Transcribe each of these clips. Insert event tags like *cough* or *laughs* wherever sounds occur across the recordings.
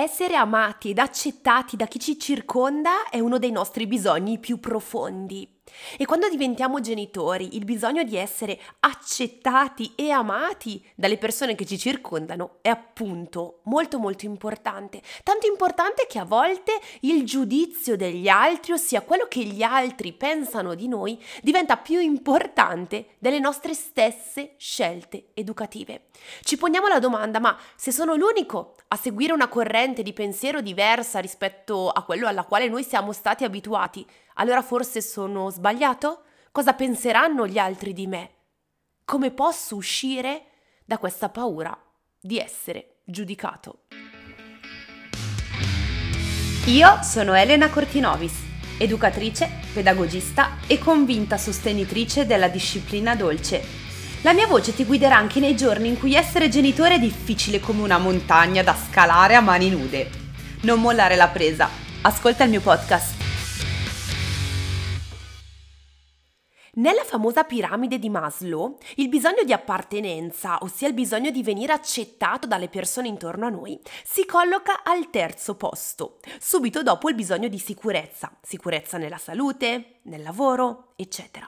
Essere amati ed accettati da chi ci circonda è uno dei nostri bisogni più profondi. E quando diventiamo genitori, il bisogno di essere accettati e amati dalle persone che ci circondano è appunto molto molto importante. Tanto importante che a volte il giudizio degli altri, ossia quello che gli altri pensano di noi, diventa più importante delle nostre stesse scelte educative. Ci poniamo la domanda, ma se sono l'unico a seguire una corrente di pensiero diversa rispetto a quello alla quale noi siamo stati abituati, allora forse sono sbagliato? Cosa penseranno gli altri di me? Come posso uscire da questa paura di essere giudicato? Io sono Elena Cortinovis, educatrice, pedagogista e convinta sostenitrice della disciplina dolce. La mia voce ti guiderà anche nei giorni in cui essere genitore è difficile come una montagna da scalare a mani nude. Non mollare la presa. Ascolta il mio podcast. Nella famosa piramide di Maslow, il bisogno di appartenenza, ossia il bisogno di venire accettato dalle persone intorno a noi, si colloca al terzo posto, subito dopo il bisogno di sicurezza, sicurezza nella salute, nel lavoro, eccetera.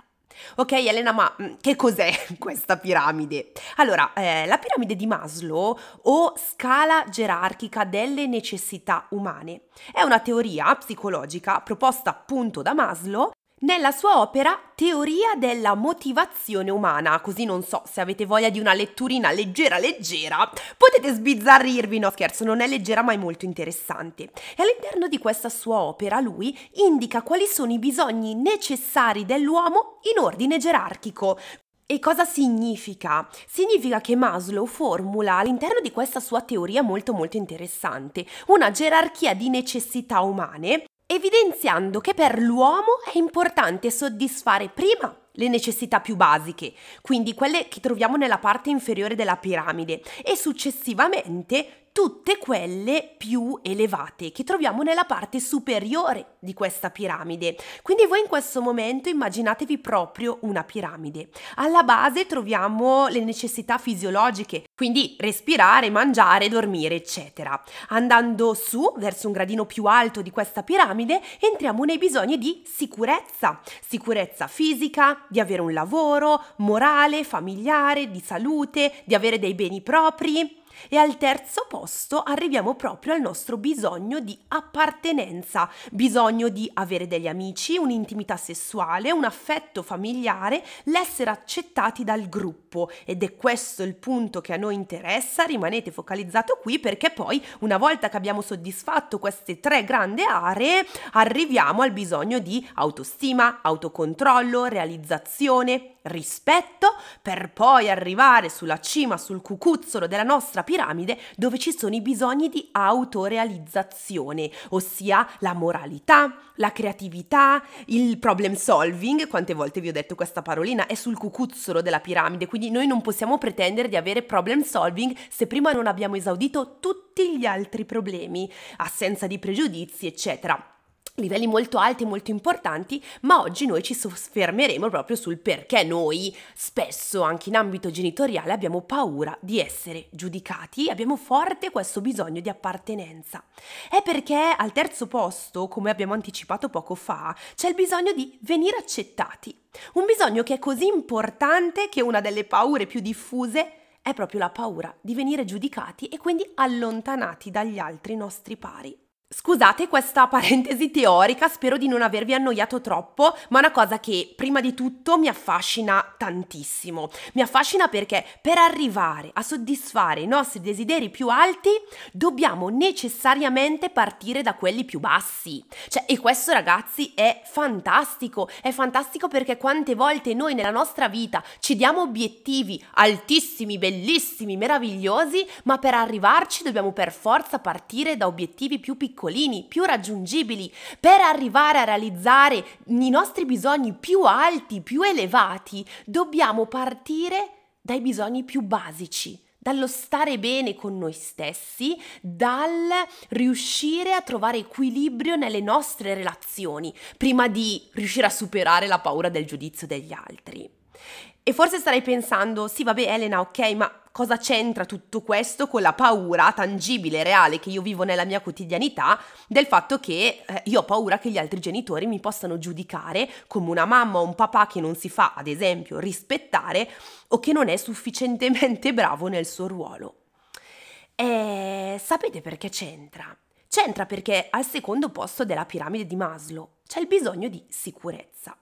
Ok Elena, ma mm, che cos'è *laughs* questa piramide? Allora, eh, la piramide di Maslow o scala gerarchica delle necessità umane è una teoria psicologica proposta appunto da Maslow nella sua opera Teoria della motivazione umana, così non so se avete voglia di una letturina leggera leggera, potete sbizzarrirvi, no scherzo, non è leggera ma è molto interessante. E all'interno di questa sua opera lui indica quali sono i bisogni necessari dell'uomo in ordine gerarchico, e cosa significa? Significa che Maslow formula all'interno di questa sua teoria molto molto interessante una gerarchia di necessità umane evidenziando che per l'uomo è importante soddisfare prima le necessità più basiche, quindi quelle che troviamo nella parte inferiore della piramide, e successivamente tutte quelle più elevate che troviamo nella parte superiore di questa piramide. Quindi voi in questo momento immaginatevi proprio una piramide. Alla base troviamo le necessità fisiologiche, quindi respirare, mangiare, dormire, eccetera. Andando su verso un gradino più alto di questa piramide, entriamo nei bisogni di sicurezza, sicurezza fisica, di avere un lavoro, morale, familiare, di salute, di avere dei beni propri e al terzo posto arriviamo proprio al nostro bisogno di appartenenza, bisogno di avere degli amici, un'intimità sessuale, un affetto familiare, l'essere accettati dal gruppo. Ed è questo il punto che a noi interessa, rimanete focalizzato qui perché poi una volta che abbiamo soddisfatto queste tre grandi aree, arriviamo al bisogno di autostima, autocontrollo, realizzazione, rispetto per poi arrivare sulla cima, sul cucuzzolo della nostra piramide dove ci sono i bisogni di autorealizzazione, ossia la moralità, la creatività, il problem solving, quante volte vi ho detto questa parolina, è sul cucuzzolo della piramide, quindi noi non possiamo pretendere di avere problem solving se prima non abbiamo esaudito tutti gli altri problemi, assenza di pregiudizi, eccetera livelli molto alti e molto importanti, ma oggi noi ci soffermeremo proprio sul perché noi spesso anche in ambito genitoriale abbiamo paura di essere giudicati, abbiamo forte questo bisogno di appartenenza. È perché al terzo posto, come abbiamo anticipato poco fa, c'è il bisogno di venire accettati. Un bisogno che è così importante che una delle paure più diffuse è proprio la paura di venire giudicati e quindi allontanati dagli altri nostri pari. Scusate questa parentesi teorica, spero di non avervi annoiato troppo, ma è una cosa che prima di tutto mi affascina tantissimo. Mi affascina perché per arrivare a soddisfare i nostri desideri più alti dobbiamo necessariamente partire da quelli più bassi. Cioè, e questo ragazzi è fantastico, è fantastico perché quante volte noi nella nostra vita ci diamo obiettivi altissimi, bellissimi, meravigliosi, ma per arrivarci dobbiamo per forza partire da obiettivi più piccoli piccolini, più raggiungibili, per arrivare a realizzare i nostri bisogni più alti, più elevati, dobbiamo partire dai bisogni più basici dallo stare bene con noi stessi, dal riuscire a trovare equilibrio nelle nostre relazioni, prima di riuscire a superare la paura del giudizio degli altri. E forse starai pensando, sì vabbè Elena, ok, ma cosa c'entra tutto questo con la paura tangibile reale che io vivo nella mia quotidianità del fatto che eh, io ho paura che gli altri genitori mi possano giudicare come una mamma o un papà che non si fa, ad esempio, rispettare o che non è sufficientemente *laughs* bravo nel suo ruolo. E sapete perché c'entra? C'entra perché al secondo posto della piramide di Maslow c'è il bisogno di sicurezza.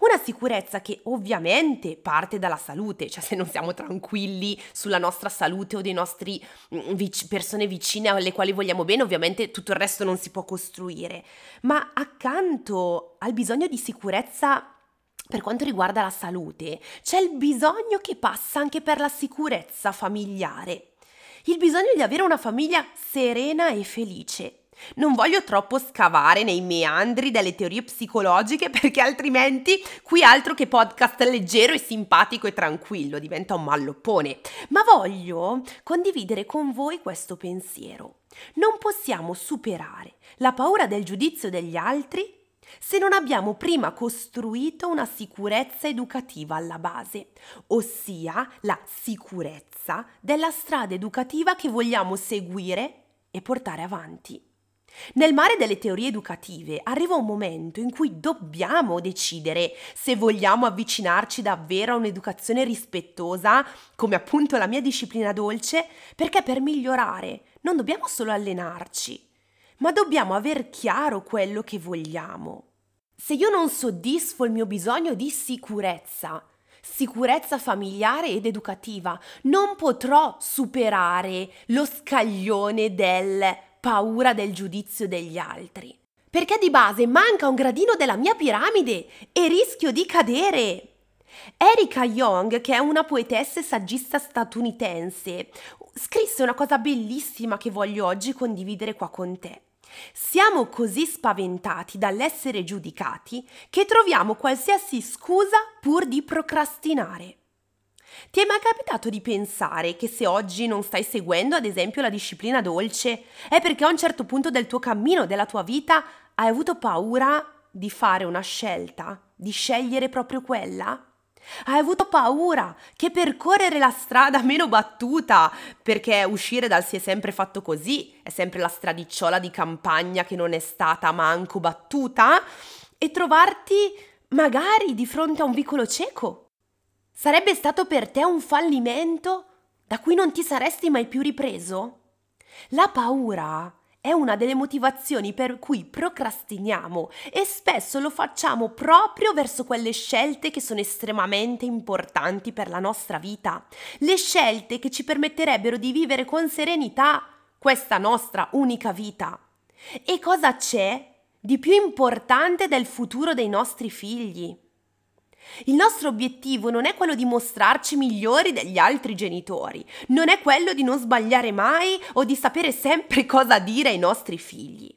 Una sicurezza che ovviamente parte dalla salute, cioè se non siamo tranquilli sulla nostra salute o dei nostri mm, vic- persone vicine alle quali vogliamo bene, ovviamente tutto il resto non si può costruire. Ma accanto al bisogno di sicurezza per quanto riguarda la salute, c'è il bisogno che passa anche per la sicurezza familiare. Il bisogno di avere una famiglia serena e felice. Non voglio troppo scavare nei meandri delle teorie psicologiche *laughs* perché altrimenti qui altro che podcast leggero e simpatico e tranquillo, diventa un malloppone. Ma voglio condividere con voi questo pensiero. Non possiamo superare la paura del giudizio degli altri se non abbiamo prima costruito una sicurezza educativa alla base, ossia la sicurezza della strada educativa che vogliamo seguire e portare avanti. Nel mare delle teorie educative arriva un momento in cui dobbiamo decidere se vogliamo avvicinarci davvero a un'educazione rispettosa, come appunto la mia disciplina dolce, perché per migliorare non dobbiamo solo allenarci, ma dobbiamo aver chiaro quello che vogliamo. Se io non soddisfo il mio bisogno di sicurezza, sicurezza familiare ed educativa, non potrò superare lo scaglione del paura del giudizio degli altri. Perché di base manca un gradino della mia piramide e rischio di cadere. Erika Young, che è una poetessa e saggista statunitense, scrisse una cosa bellissima che voglio oggi condividere qua con te. Siamo così spaventati dall'essere giudicati che troviamo qualsiasi scusa pur di procrastinare. Ti è mai capitato di pensare che se oggi non stai seguendo, ad esempio, la disciplina dolce, è perché a un certo punto del tuo cammino, della tua vita, hai avuto paura di fare una scelta, di scegliere proprio quella? Hai avuto paura che percorrere la strada meno battuta, perché uscire dal si è sempre fatto così, è sempre la stradicciola di campagna che non è stata manco battuta, e trovarti magari di fronte a un vicolo cieco? Sarebbe stato per te un fallimento da cui non ti saresti mai più ripreso? La paura è una delle motivazioni per cui procrastiniamo e spesso lo facciamo proprio verso quelle scelte che sono estremamente importanti per la nostra vita, le scelte che ci permetterebbero di vivere con serenità questa nostra unica vita. E cosa c'è di più importante del futuro dei nostri figli? Il nostro obiettivo non è quello di mostrarci migliori degli altri genitori, non è quello di non sbagliare mai o di sapere sempre *laughs* cosa dire ai nostri figli.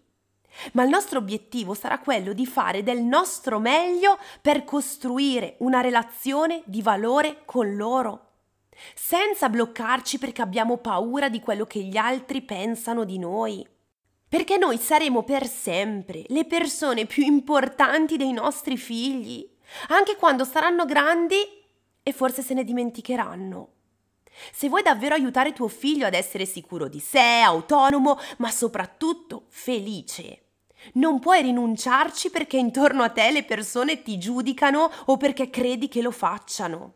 Ma il nostro obiettivo sarà quello di fare del nostro meglio per costruire una relazione di valore con loro, senza bloccarci perché abbiamo paura di quello che gli altri pensano di noi. Perché noi saremo per sempre le persone più importanti dei nostri figli anche quando saranno grandi e forse se ne dimenticheranno. Se vuoi davvero aiutare tuo figlio ad essere sicuro di sé, autonomo, ma soprattutto felice, non puoi rinunciarci perché intorno a te le persone ti giudicano o perché credi che lo facciano.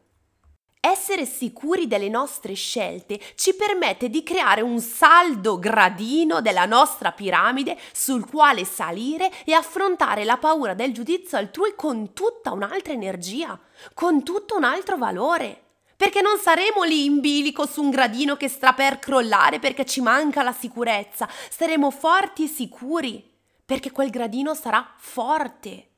Essere sicuri delle nostre scelte ci permette di creare un saldo gradino della nostra piramide sul quale salire e affrontare la paura del giudizio altrui con tutta un'altra energia, con tutto un altro valore. Perché non saremo lì in bilico su un gradino che sta per crollare perché ci manca la sicurezza, saremo forti e sicuri perché quel gradino sarà forte.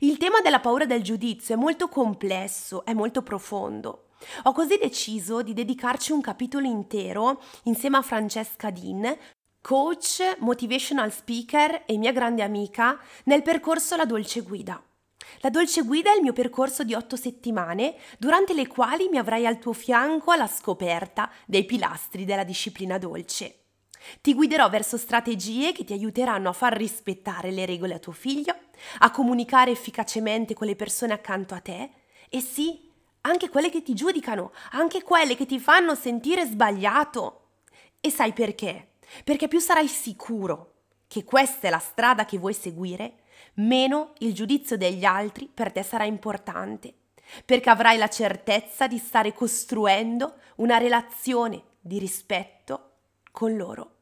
Il tema della paura del giudizio è molto complesso, è molto profondo. Ho così deciso di dedicarci un capitolo intero insieme a Francesca Dean, coach, motivational speaker e mia grande amica, nel percorso La Dolce Guida. La Dolce Guida è il mio percorso di otto settimane, durante le quali mi avrai al tuo fianco alla scoperta dei pilastri della disciplina dolce. Ti guiderò verso strategie che ti aiuteranno a far rispettare le regole a tuo figlio, a comunicare efficacemente con le persone accanto a te E sì, anche quelle che ti giudicano, anche quelle che ti fanno sentire sbagliato. E sai perché? Perché più sarai sicuro che questa è la strada che vuoi seguire, meno il giudizio degli altri per te sarà importante, perché avrai la certezza di stare costruendo una relazione di rispetto con loro.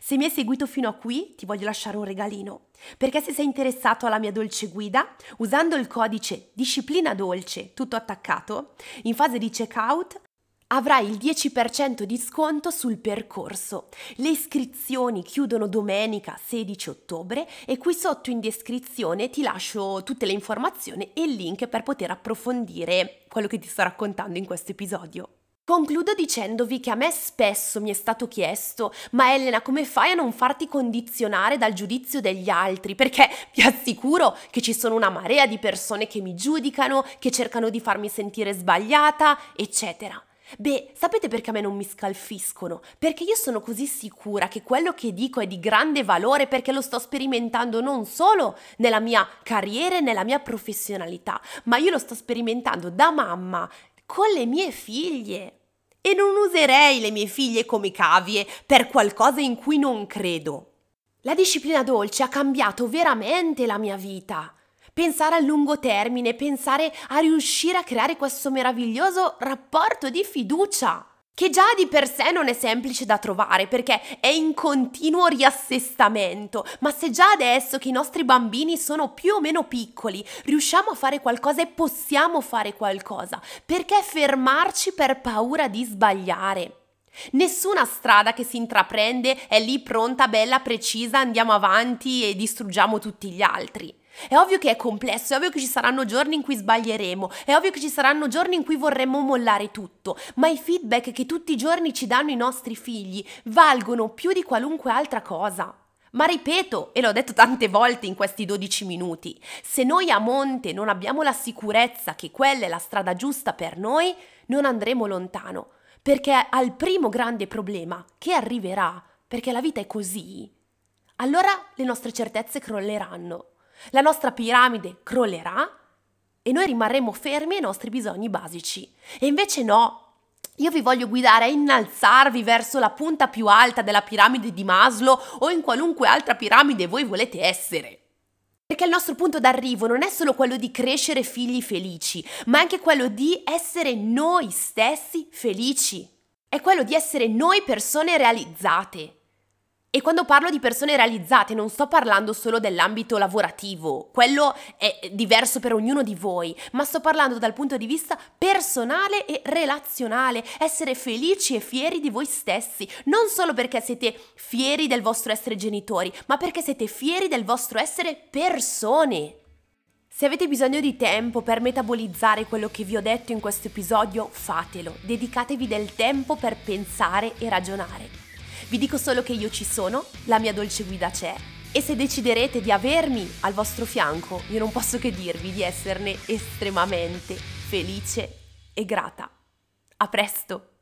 Se mi hai seguito fino a qui, ti voglio lasciare un regalino, perché se sei interessato alla mia dolce guida, usando il codice disciplina dolce, tutto attaccato, in fase di checkout avrai il 10% di sconto sul percorso. Le iscrizioni chiudono domenica 16 ottobre e qui sotto in descrizione ti lascio tutte le informazioni e il link per poter approfondire quello che ti sto raccontando in questo episodio. Concludo dicendovi che a me spesso mi è stato chiesto, ma Elena, come fai a non farti condizionare dal giudizio degli altri? Perché vi assicuro che ci sono una marea di persone che mi giudicano, che cercano di farmi sentire sbagliata, eccetera. Beh, sapete perché a me non mi scalfiscono? Perché io sono così sicura che quello che dico è di grande valore perché lo sto sperimentando non solo nella mia carriera e nella mia professionalità, ma io lo sto sperimentando da mamma con le mie figlie. E non userei le mie figlie come cavie per qualcosa in cui non credo. La disciplina dolce ha cambiato veramente la mia vita. Pensare a lungo termine, pensare a riuscire a creare questo meraviglioso rapporto di fiducia che già di per sé non è semplice da trovare perché è in continuo riassestamento, ma se già adesso che i nostri bambini sono più o meno piccoli riusciamo a fare qualcosa e possiamo fare qualcosa, perché fermarci per paura di sbagliare? Nessuna strada che si intraprende è lì pronta, bella, precisa, andiamo avanti e distruggiamo tutti gli altri. È ovvio che è complesso, è ovvio che ci saranno giorni in cui sbaglieremo, è ovvio che ci saranno giorni in cui vorremmo mollare tutto, ma i feedback che tutti i giorni ci danno i nostri figli valgono più di qualunque altra cosa. Ma ripeto, e l'ho detto tante volte in questi 12 minuti, se noi a monte non abbiamo la sicurezza che quella è la strada giusta per noi, non andremo lontano, perché al primo grande problema che arriverà, perché la vita è così, allora le nostre certezze crolleranno la nostra piramide crollerà e noi rimarremo fermi ai nostri bisogni basici. E invece no, io vi voglio guidare a innalzarvi verso la punta più alta della piramide di Maslow o in qualunque altra piramide voi volete essere. Perché il nostro punto d'arrivo non è solo quello di crescere figli felici, ma anche quello di essere noi stessi felici. È quello di essere noi persone realizzate. E quando parlo di persone realizzate non sto parlando solo dell'ambito lavorativo, quello è diverso per ognuno di voi, ma sto parlando dal punto di vista personale e relazionale, essere felici e fieri di voi stessi, non solo perché siete fieri del vostro essere genitori, ma perché siete fieri del vostro essere persone. Se avete bisogno di tempo per metabolizzare quello che vi ho detto in questo episodio, fatelo, dedicatevi del tempo per pensare e ragionare. Vi dico solo che io ci sono, la mia dolce guida c'è e se deciderete di avermi al vostro fianco, io non posso che dirvi di esserne estremamente felice e grata. A presto!